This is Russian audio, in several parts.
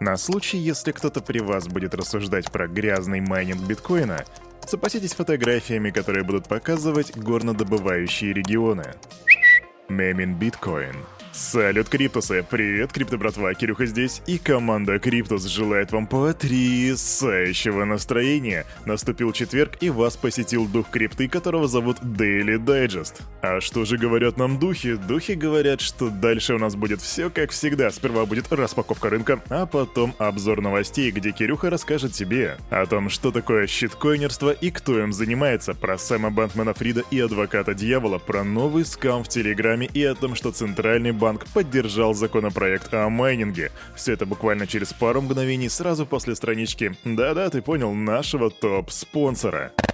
На случай, если кто-то при вас будет рассуждать про грязный майнинг биткоина, запаситесь фотографиями, которые будут показывать горнодобывающие регионы. Мемин биткоин – Салют, Криптусы! Привет, Крипто братва, Кирюха здесь, и команда Криптус желает вам потрясающего настроения. Наступил четверг, и вас посетил дух крипты, которого зовут Daily Digest. А что же говорят нам духи? Духи говорят, что дальше у нас будет все как всегда. Сперва будет распаковка рынка, а потом обзор новостей, где Кирюха расскажет тебе о том, что такое щиткоинерство и кто им занимается, про Сэма Бэнкмана Фрида и адвоката дьявола, про новый скам в Телеграме и о том, что Центральный банк Банк поддержал законопроект о майнинге. Все это буквально через пару мгновений сразу после странички «Да-да, ты понял, нашего топ-спонсора».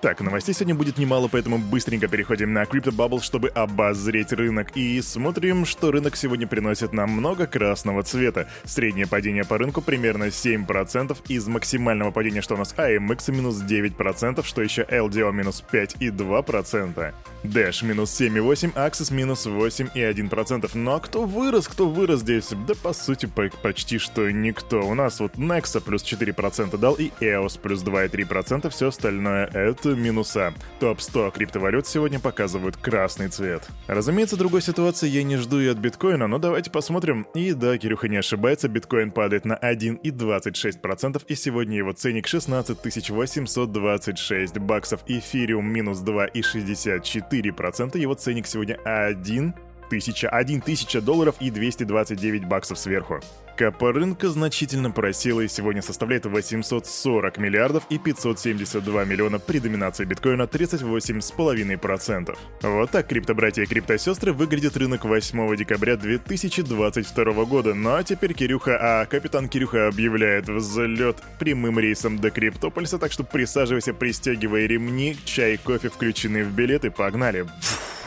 Так, новостей сегодня будет немало, поэтому быстренько переходим на CryptoBubble, чтобы обозреть рынок. И смотрим, что рынок сегодня приносит нам много красного цвета. Среднее падение по рынку примерно 7%. Из максимального падения, что у нас AMX минус 9%, что еще LDO минус 5,2%. Dash минус 7,8%, Axis минус 8,1%. Ну а кто вырос, кто вырос здесь? Да по сути почти что никто. У нас вот Nexa плюс 4% дал и EOS плюс 2,3%. Все остальное это минуса. Топ-100 криптовалют сегодня показывают красный цвет. Разумеется, другой ситуации я не жду и от биткоина, но давайте посмотрим. И да, Кирюха не ошибается, биткоин падает на 1,26%, и сегодня его ценник 16 826 баксов. Эфириум минус 2,64%, его ценник сегодня 1 тысяча, 1 тысяча долларов и 229 баксов сверху. Капа рынка значительно просела и сегодня составляет 840 миллиардов и 572 миллиона при доминации биткоина 38,5%. Вот так, криптобратья и криптосестры, выглядит рынок 8 декабря 2022 года. Ну а теперь Кирюха, а капитан Кирюха объявляет взлет прямым рейсом до Криптополиса, так что присаживайся, пристегивай ремни, чай, кофе включены в билеты, погнали. Пфф.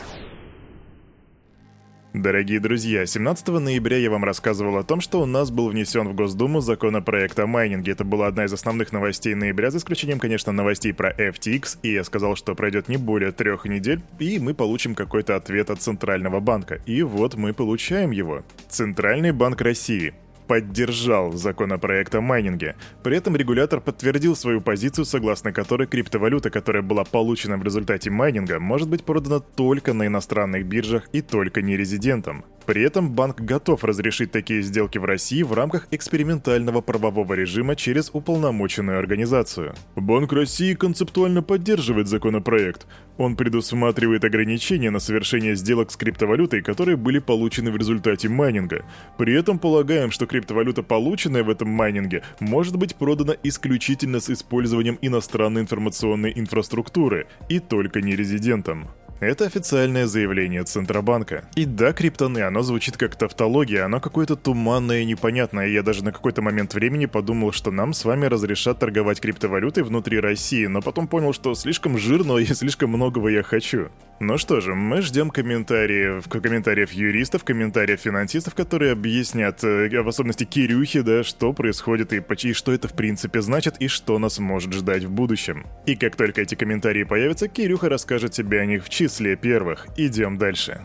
Дорогие друзья, 17 ноября я вам рассказывал о том, что у нас был внесен в Госдуму законопроект о майнинге. Это была одна из основных новостей ноября, за исключением, конечно, новостей про FTX, и я сказал, что пройдет не более трех недель, и мы получим какой-то ответ от Центрального банка. И вот мы получаем его. Центральный банк России поддержал законопроект о майнинге. При этом регулятор подтвердил свою позицию, согласно которой криптовалюта, которая была получена в результате майнинга, может быть продана только на иностранных биржах и только не резидентам. При этом банк готов разрешить такие сделки в России в рамках экспериментального правового режима через уполномоченную организацию. Банк России концептуально поддерживает законопроект. Он предусматривает ограничения на совершение сделок с криптовалютой, которые были получены в результате майнинга. При этом полагаем, что криптовалюта, полученная в этом майнинге, может быть продана исключительно с использованием иностранной информационной инфраструктуры и только не резидентам. Это официальное заявление Центробанка. И да, криптоны, оно звучит как тавтология, оно какое-то туманное и непонятное. Я даже на какой-то момент времени подумал, что нам с вами разрешат торговать криптовалютой внутри России, но потом понял, что слишком жирно и слишком многого я хочу. Ну что же, мы ждем комментариев, комментариев юристов, комментариев финансистов, которые объяснят, э, в особенности Кирюхи, да, что происходит и, и что это в принципе значит и что нас может ждать в будущем. И как только эти комментарии появятся, Кирюха расскажет тебе о них в числе первых. Идем дальше.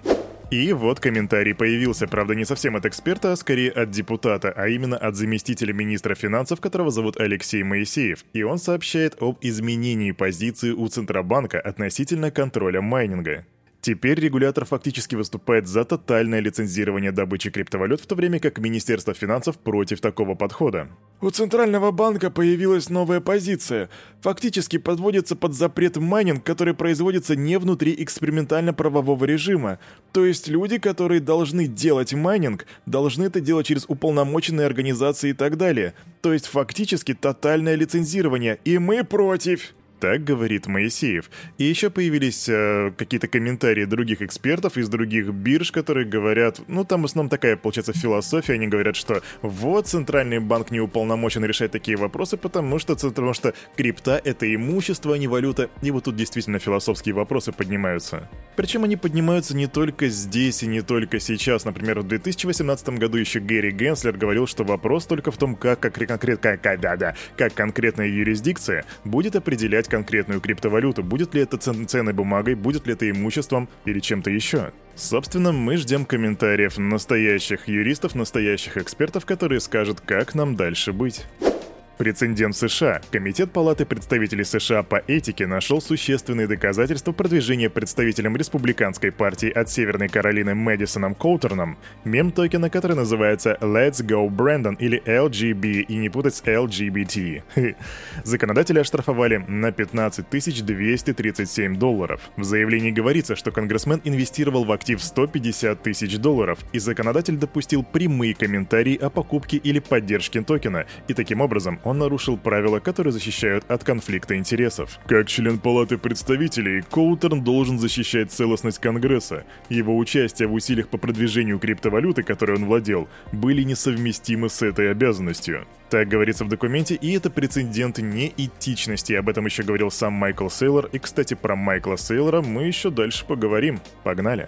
И вот комментарий появился, правда не совсем от эксперта, а скорее от депутата, а именно от заместителя министра финансов, которого зовут Алексей Моисеев. И он сообщает об изменении позиции у Центробанка относительно контроля майнинга. Теперь регулятор фактически выступает за тотальное лицензирование добычи криптовалют, в то время как Министерство финансов против такого подхода. У Центрального банка появилась новая позиция. Фактически подводится под запрет майнинг, который производится не внутри экспериментально-правового режима. То есть люди, которые должны делать майнинг, должны это делать через уполномоченные организации и так далее. То есть фактически тотальное лицензирование. И мы против. Так говорит Моисеев. И еще появились э, какие-то комментарии других экспертов из других бирж, которые говорят, ну там в основном такая, получается, философия, они говорят, что вот Центральный банк не уполномочен решать такие вопросы, потому что, потому что крипта — это имущество, а не валюта. И вот тут действительно философские вопросы поднимаются. Причем они поднимаются не только здесь и не только сейчас. Например, в 2018 году еще Гэри Генслер говорил, что вопрос только в том, как, как, конкрет, как, да, да, как конкретная юрисдикция будет определять конкретную криптовалюту, будет ли это цен, ценной бумагой, будет ли это имуществом или чем-то еще. Собственно, мы ждем комментариев настоящих юристов, настоящих экспертов, которые скажут, как нам дальше быть. Прецедент США. Комитет Палаты представителей США по этике нашел существенные доказательства продвижения представителем республиканской партии от Северной Каролины Мэдисоном Коутерном мем-токена, который называется Let's Go Brandon или LGB и не путать с LGBT. Законодатели оштрафовали на 15 237 долларов. В заявлении говорится, что конгрессмен инвестировал в актив 150 тысяч долларов, и законодатель допустил прямые комментарии о покупке или поддержке токена, и таким образом он нарушил правила, которые защищают от конфликта интересов. Как член Палаты представителей, Коутерн должен защищать целостность Конгресса. Его участие в усилиях по продвижению криптовалюты, которой он владел, были несовместимы с этой обязанностью. Так говорится в документе, и это прецедент неэтичности. Об этом еще говорил сам Майкл Сейлор. И, кстати, про Майкла Сейлора мы еще дальше поговорим. Погнали.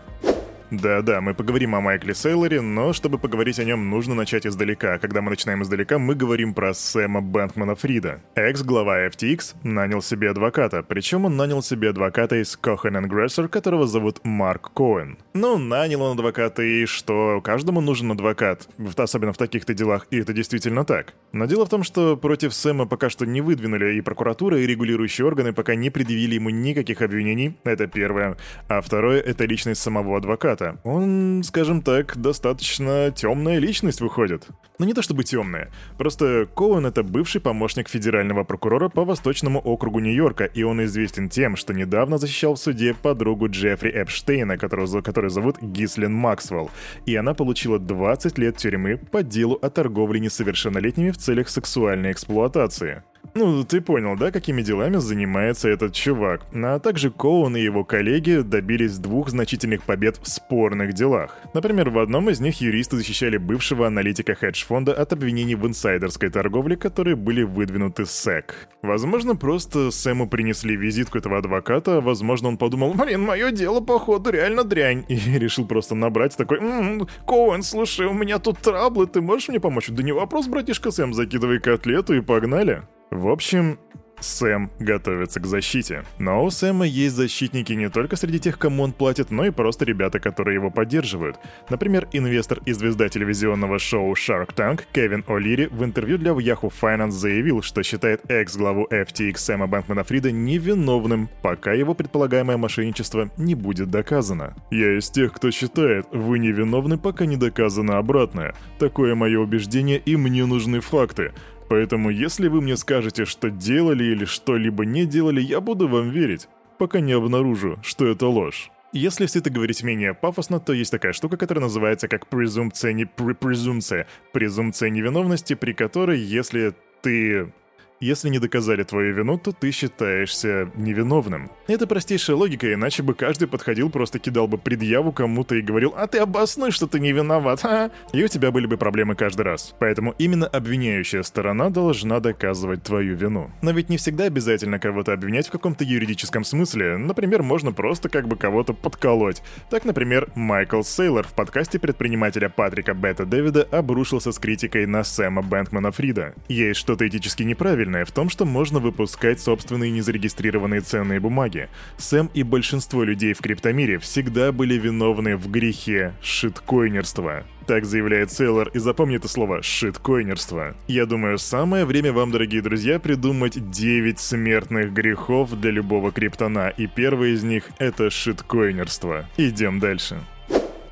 Да-да, мы поговорим о Майкле Сейлоре, но чтобы поговорить о нем, нужно начать издалека. Когда мы начинаем издалека, мы говорим про Сэма Бэнкмана Фрида. Экс-глава FTX нанял себе адвоката, причем он нанял себе адвоката из Cohen Gresser, которого зовут Марк Коэн. Ну, нанял он адвоката, и что, каждому нужен адвокат, особенно в таких-то делах, и это действительно так. Но дело в том, что против Сэма пока что не выдвинули и прокуратура, и регулирующие органы пока не предъявили ему никаких обвинений, это первое. А второе — это личность самого адвоката брата. Он, скажем так, достаточно темная личность выходит. Но не то чтобы темная. Просто Коуэн — это бывший помощник федерального прокурора по Восточному округу Нью-Йорка, и он известен тем, что недавно защищал в суде подругу Джеффри Эпштейна, которого, которую зовут Гислин Максвелл. И она получила 20 лет тюрьмы по делу о торговле несовершеннолетними в целях сексуальной эксплуатации. Ну, ты понял, да, какими делами занимается этот чувак. А также Коун и его коллеги добились двух значительных побед в спорных делах. Например, в одном из них юристы защищали бывшего аналитика хедж-фонда от обвинений в инсайдерской торговле, которые были выдвинуты СЭК. Возможно, просто Сэму принесли визитку этого адвоката, а возможно, он подумал, блин, мое дело, походу, реально дрянь, и решил просто набрать такой, м-м, Коэн, слушай, у меня тут траблы, ты можешь мне помочь? Да не вопрос, братишка Сэм, закидывай котлету и погнали. В общем, Сэм готовится к защите. Но у Сэма есть защитники не только среди тех, кому он платит, но и просто ребята, которые его поддерживают. Например, инвестор и звезда телевизионного шоу Shark Tank Кевин О'Лири в интервью для Yahoo Finance заявил, что считает экс-главу FTX Сэма Бэнкмана Фрида невиновным, пока его предполагаемое мошенничество не будет доказано. «Я из тех, кто считает, вы невиновны, пока не доказано обратное. Такое мое убеждение, и мне нужны факты. Поэтому если вы мне скажете, что делали или что-либо не делали, я буду вам верить, пока не обнаружу, что это ложь. Если все это говорить менее пафосно, то есть такая штука, которая называется как презумпция не презумпция, презумпция невиновности, при которой, если ты если не доказали твою вину, то ты считаешься невиновным. Это простейшая логика, иначе бы каждый подходил, просто кидал бы предъяву кому-то и говорил «А ты обоснуй, что ты не виноват, а?» И у тебя были бы проблемы каждый раз. Поэтому именно обвиняющая сторона должна доказывать твою вину. Но ведь не всегда обязательно кого-то обвинять в каком-то юридическом смысле. Например, можно просто как бы кого-то подколоть. Так, например, Майкл Сейлор в подкасте предпринимателя Патрика Бета Дэвида обрушился с критикой на Сэма Бэнкмана Фрида. Есть что-то этически неправильное Правильное в том, что можно выпускать собственные незарегистрированные ценные бумаги. Сэм и большинство людей в криптомире всегда были виновны в грехе шиткоинерства. Так заявляет Сейлор, и запомни это слово «шиткоинерство». Я думаю, самое время вам, дорогие друзья, придумать 9 смертных грехов для любого криптона, и первый из них — это шиткоинерство. Идем дальше.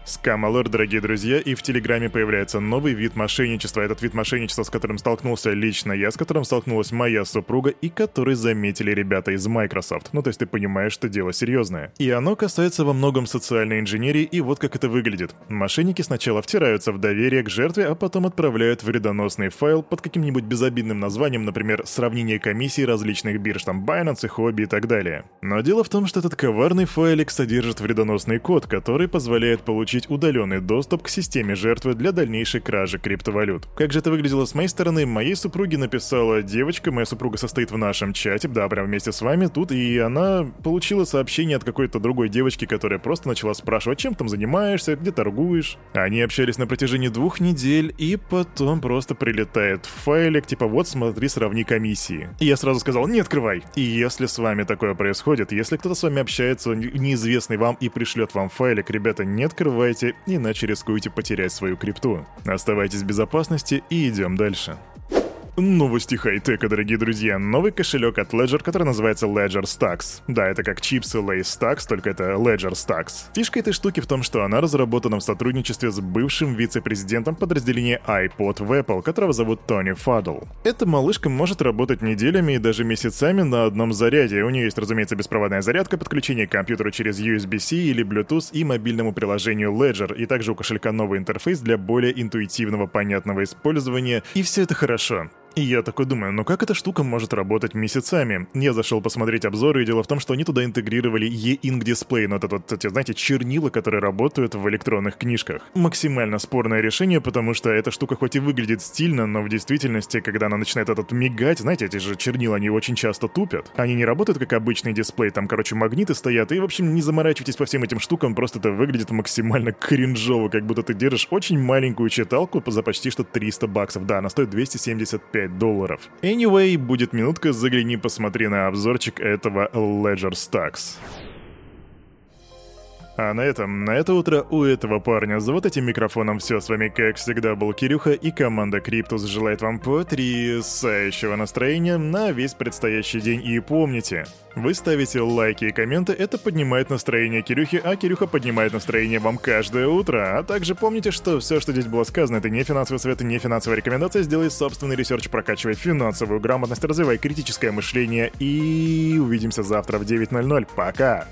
Скамалор, дорогие друзья, и в Телеграме появляется новый вид мошенничества. Этот вид мошенничества, с которым столкнулся лично я, с которым столкнулась моя супруга, и который заметили ребята из Microsoft. Ну, то есть ты понимаешь, что дело серьезное. И оно касается во многом социальной инженерии, и вот как это выглядит. Мошенники сначала втираются в доверие к жертве, а потом отправляют вредоносный файл под каким-нибудь безобидным названием, например, сравнение комиссий различных бирж, там Binance, Hobby и так далее. Но дело в том, что этот коварный файлик содержит вредоносный код, который позволяет получить получить удаленный доступ к системе жертвы для дальнейшей кражи криптовалют. Как же это выглядело с моей стороны? Моей супруге написала девочка, моя супруга состоит в нашем чате, да, прям вместе с вами тут, и она получила сообщение от какой-то другой девочки, которая просто начала спрашивать, чем там занимаешься, где торгуешь. Они общались на протяжении двух недель, и потом просто прилетает файлик, типа вот смотри, сравни комиссии. И я сразу сказал, не открывай. И если с вами такое происходит, если кто-то с вами общается, неизвестный вам и пришлет вам файлик, ребята, не открывайте открывайте, иначе рискуете потерять свою крипту. Оставайтесь в безопасности и идем дальше. Новости хай-тека, дорогие друзья. Новый кошелек от Ledger, который называется Ledger Stacks. Да, это как чипсы Lace Stacks, только это Ledger Stacks. Фишка этой штуки в том, что она разработана в сотрудничестве с бывшим вице-президентом подразделения iPod в Apple, которого зовут Тони Фадл. Эта малышка может работать неделями и даже месяцами на одном заряде. У нее есть, разумеется, беспроводная зарядка, подключение к компьютеру через USB-C или Bluetooth и мобильному приложению Ledger, и также у кошелька новый интерфейс для более интуитивного, понятного использования, и все это хорошо. И я такой думаю, ну как эта штука может работать месяцами? Я зашел посмотреть обзоры, и дело в том, что они туда интегрировали e-ink дисплей, ну это вот эти, знаете, чернила, которые работают в электронных книжках. Максимально спорное решение, потому что эта штука хоть и выглядит стильно, но в действительности, когда она начинает этот мигать, знаете, эти же чернила, они очень часто тупят. Они не работают как обычный дисплей, там, короче, магниты стоят, и, в общем, не заморачивайтесь по всем этим штукам, просто это выглядит максимально кринжово, как будто ты держишь очень маленькую читалку за почти что 300 баксов. Да, она стоит 275 5 долларов. Anyway, будет минутка, загляни, посмотри на обзорчик этого Ledger Stax. А на этом, на это утро у этого парня за вот этим микрофоном все. С вами, как всегда, был Кирюха и команда Криптус желает вам потрясающего настроения на весь предстоящий день. И помните, вы ставите лайки и комменты, это поднимает настроение Кирюхи, а Кирюха поднимает настроение вам каждое утро. А также помните, что все, что здесь было сказано, это не финансовый совет и не финансовая рекомендация. Сделай собственный research, прокачивай финансовую грамотность, развивай критическое мышление и увидимся завтра в 9.00. Пока!